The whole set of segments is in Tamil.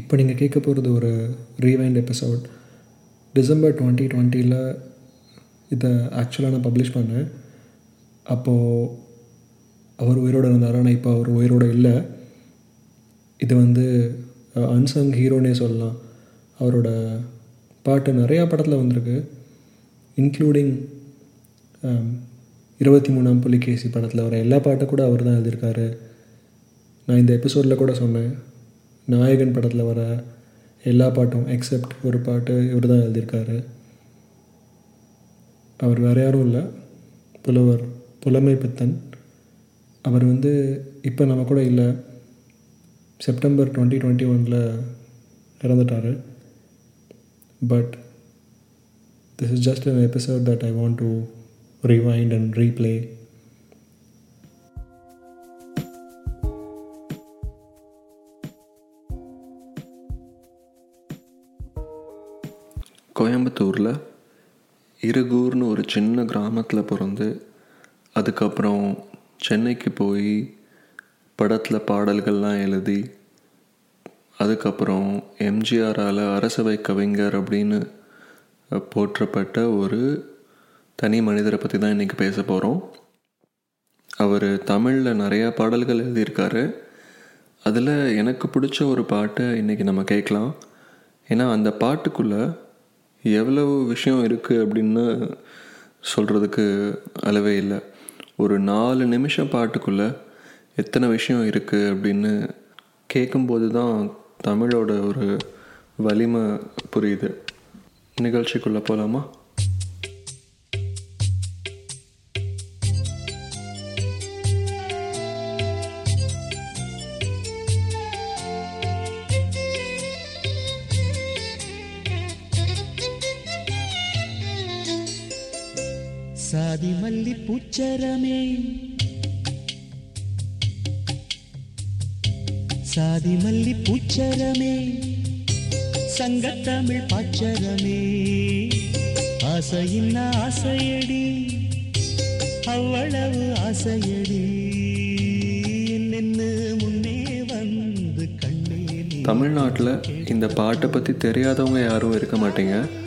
இப்போ நீங்கள் கேட்க போகிறது ஒரு ரீவைண்ட் எபிசோட் டிசம்பர் டுவெண்ட்டி டுவெண்ட்டியில் இதை ஆக்சுவலாக நான் பப்ளிஷ் பண்ணேன். அப்போது அவர் உயிரோடு இருந்தார் ஆனால் இப்போ அவர் உயிரோடு இல்லை. இது வந்து அன்சங் ஹீரோனே சொல்லலாம். அவரோட பாட்டு நிறையா படத்தில் வந்திருக்கு. இன்க்ளூடிங் இருபத்தி மூணாம் புலிகேசி படத்தில் வர எல்லா பாட்டும் கூட அவர் தான் எழுதியிருக்காரு. நான் இந்த எபிசோடில் கூட சொன்னேன். நாயகன் படத்தில் வர எல்லா பாட்டும் எக்ஸப்ட் ஒரு பாட்டு இவர் தான் எழுதியிருக்காரு. அவர் வேறு யாரும் இல்லை. புலவர் புலமை பித்தன். அவர் வந்து இப்போ நம்ம கூட இல்லை. செப்டம்பர் டுவெண்ட்டி டுவெண்ட்டி ஒனில் இறந்துட்டார். But this is just an episode that I want to rewind and replay கோயம்புத்தூரில் இருகூர்னு ஒரு சின்ன கிராமத்தில் பிறந்து அதுக்கப்புறம் சென்னைக்கு போய் படத்தில் பாடல்கள்லாம் எழுதி அதுக்கப்புறம் எம்ஜிஆரால் அரசவை கவிஞர் அப்படின்னு போற்றப்பட்ட ஒரு தனி மனிதரை பற்றி தான் இன்றைக்கி பேச போகிறோம் அவர் தமிழில் நிறையா பாடல்கள் எழுதியிருக்காரு. அதில் எனக்கு பிடிச்ச ஒரு பாட்டை இன்றைக்கி நம்ம கேட்கலாம். ஏன்னா அந்த பாட்டுக்குள்ளே எவ்வளவு விஷயம் இருக்குது அப்படின்னு சொல்கிறதுக்கு அளவே இல்லை. ஒரு நாலு நிமிஷம் பாட்டுக்குள்ளே எத்தனை விஷயம் இருக்குது அப்படின்னு கேட்கும்போது தான் தமிழோட ஒரு வலிமை புரியுது. நிகழ்ச்சிக்குள்ளே போகலாமா சாதி மல்லி பூச்சரமே. சாதி மல்லி பூச்சரமே. சங்கத்தமிழ் பாச்சரமே. ஆசையின் ஆசையடி. அவ்வளவு ஆசையடி. நின்னு முன்னே வந்து கண்ணே தமிழ்நாட்டில் இந்த பாட்டை பற்றி தெரியாதவங்க யாரும் இருக்க மாட்டீங்க.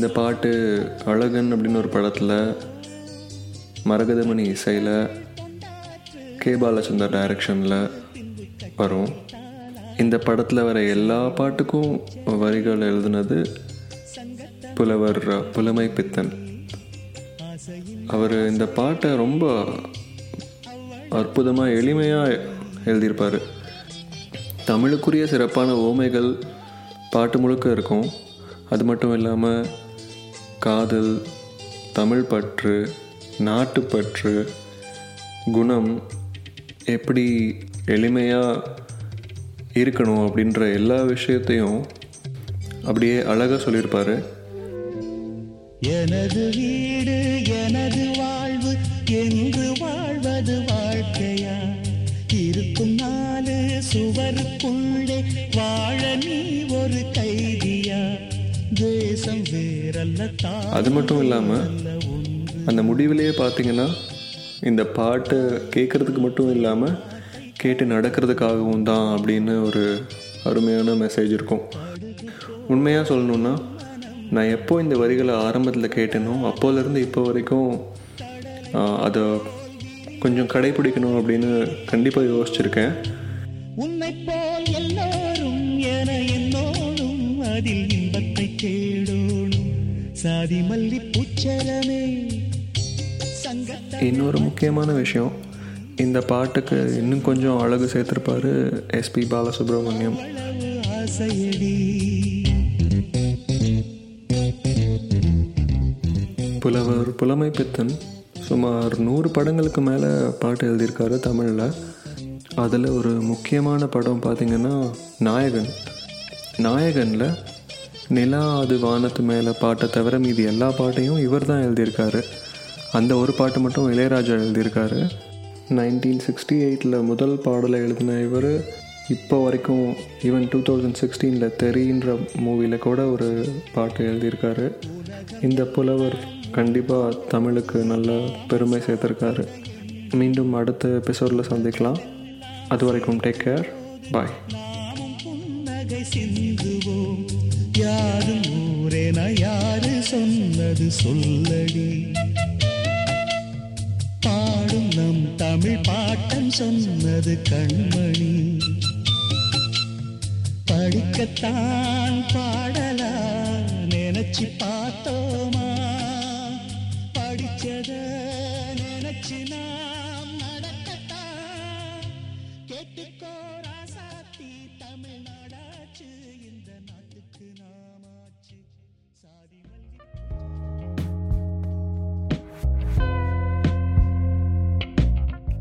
இந்த பாட்டு அழகன் அப்படின்னு ஒரு படத்தில் மரகதமணி இசையில் கே பாலச்சந்தர் டைரக்ஷனில் வரும். இந்த படத்தில் வர எல்லா பாட்டுக்கும் வரிகள் எழுதுனது புலவர் புலமை பித்தன். அவர் இந்த பாட்டை ரொம்ப அற்புதமாக எளிமையாக எழுதியிருப்பார். தமிழுக்குரிய சிறப்பான ஓமைகள் பாட்டு முழுக்க இருக்கும். அது மட்டும் இல்லாமல் காதல் தமிழ் பற்று நாட்டுப்பற்று குணம் எப்படி எளிமையாக இருக்கணும் அப்படின்ற எல்லா விஷயத்தையும் அப்படியே அழகாக சொல்லியிருப்பார். எனது வீடு எனது வாழ்வு என்று வாழ்வது வாழ்க்கையா? இருக்கும் நாலு சுவருக்குள்ளே வாழ நீ ஒரு கை அது மட்டும் இல்லாமல் அந்த முடிவிலேயே பார்த்தீங்கன்னா இந்த பாட்டை கேட்குறதுக்கு மட்டும் இல்லாமல் கேட்டு நடக்கிறதுக்காகவும் தான் அப்படின்னு ஒரு அருமையான மெசேஜ் இருக்கும். உண்மையாக சொல்லணுன்னா நான் எப்போ இந்த வரிகளை ஆரம்பத்தில் கேட்டேனோ அப்போலேருந்து இப்போ வரைக்கும் அதை கொஞ்சம் கடைபிடிக்கணும் அப்படின்னு கண்டிப்பாக யோசிச்சிருக்கேன். உன்னை போல் எல்லோரும் என என்னோடும் அதில் இன்பத்தை தேடோடும் சாதி மல்லி பூச்சரமே சங்கத்த இன்னொரு முக்கியமான விஷயம் இந்த பாட்டுக்கு இன்னும் கொஞ்சம் அழகு சேர்த்துருப்பாரு எஸ்பி பாலசுப்ரமணியம். புலவர் புலமை பித்தன் சுமார் நூறு படங்களுக்கு மேலே பாட்டு எழுதியிருக்காரு தமிழில். அதில் ஒரு முக்கியமான படம் பார்த்திங்கன்னா நாயகன். நாயகனில் நிலா அது வானத்து மேலே பாட்டை தவிர மீதி எல்லா பாட்டையும் இவர் தான் எழுதியிருக்காரு. அந்த ஒரு பாட்டு மட்டும் இளையராஜா எழுதியிருக்காரு. நைன்டீன் சிக்ஸ்டி எயிட்டில் முதல் பாடலை எழுதின இவர் இப்போ வரைக்கும் ஈவன் டூ தௌசண்ட் சிக்ஸ்டீனில் தெரின்ற மூவியில் கூட ஒரு பாட்டு எழுதியிருக்காரு. இந்த புலவர் கண்டிப்பாக தமிழுக்கு நல்ல பெருமை சேர்த்துருக்காரு. மீண்டும் அடுத்த எபிசோடில் சந்திக்கலாம். அது வரைக்கும் டேக் கேர் பாய் சொன்னது சொல்லடி. பாடும் நம் தமிழ் பாட்டம் சொன்னது கண்மணி. படிக்கத்தான் பாடலா நினைச்சு பார்த்தோமா? படிச்சத நினைச்சு நாம்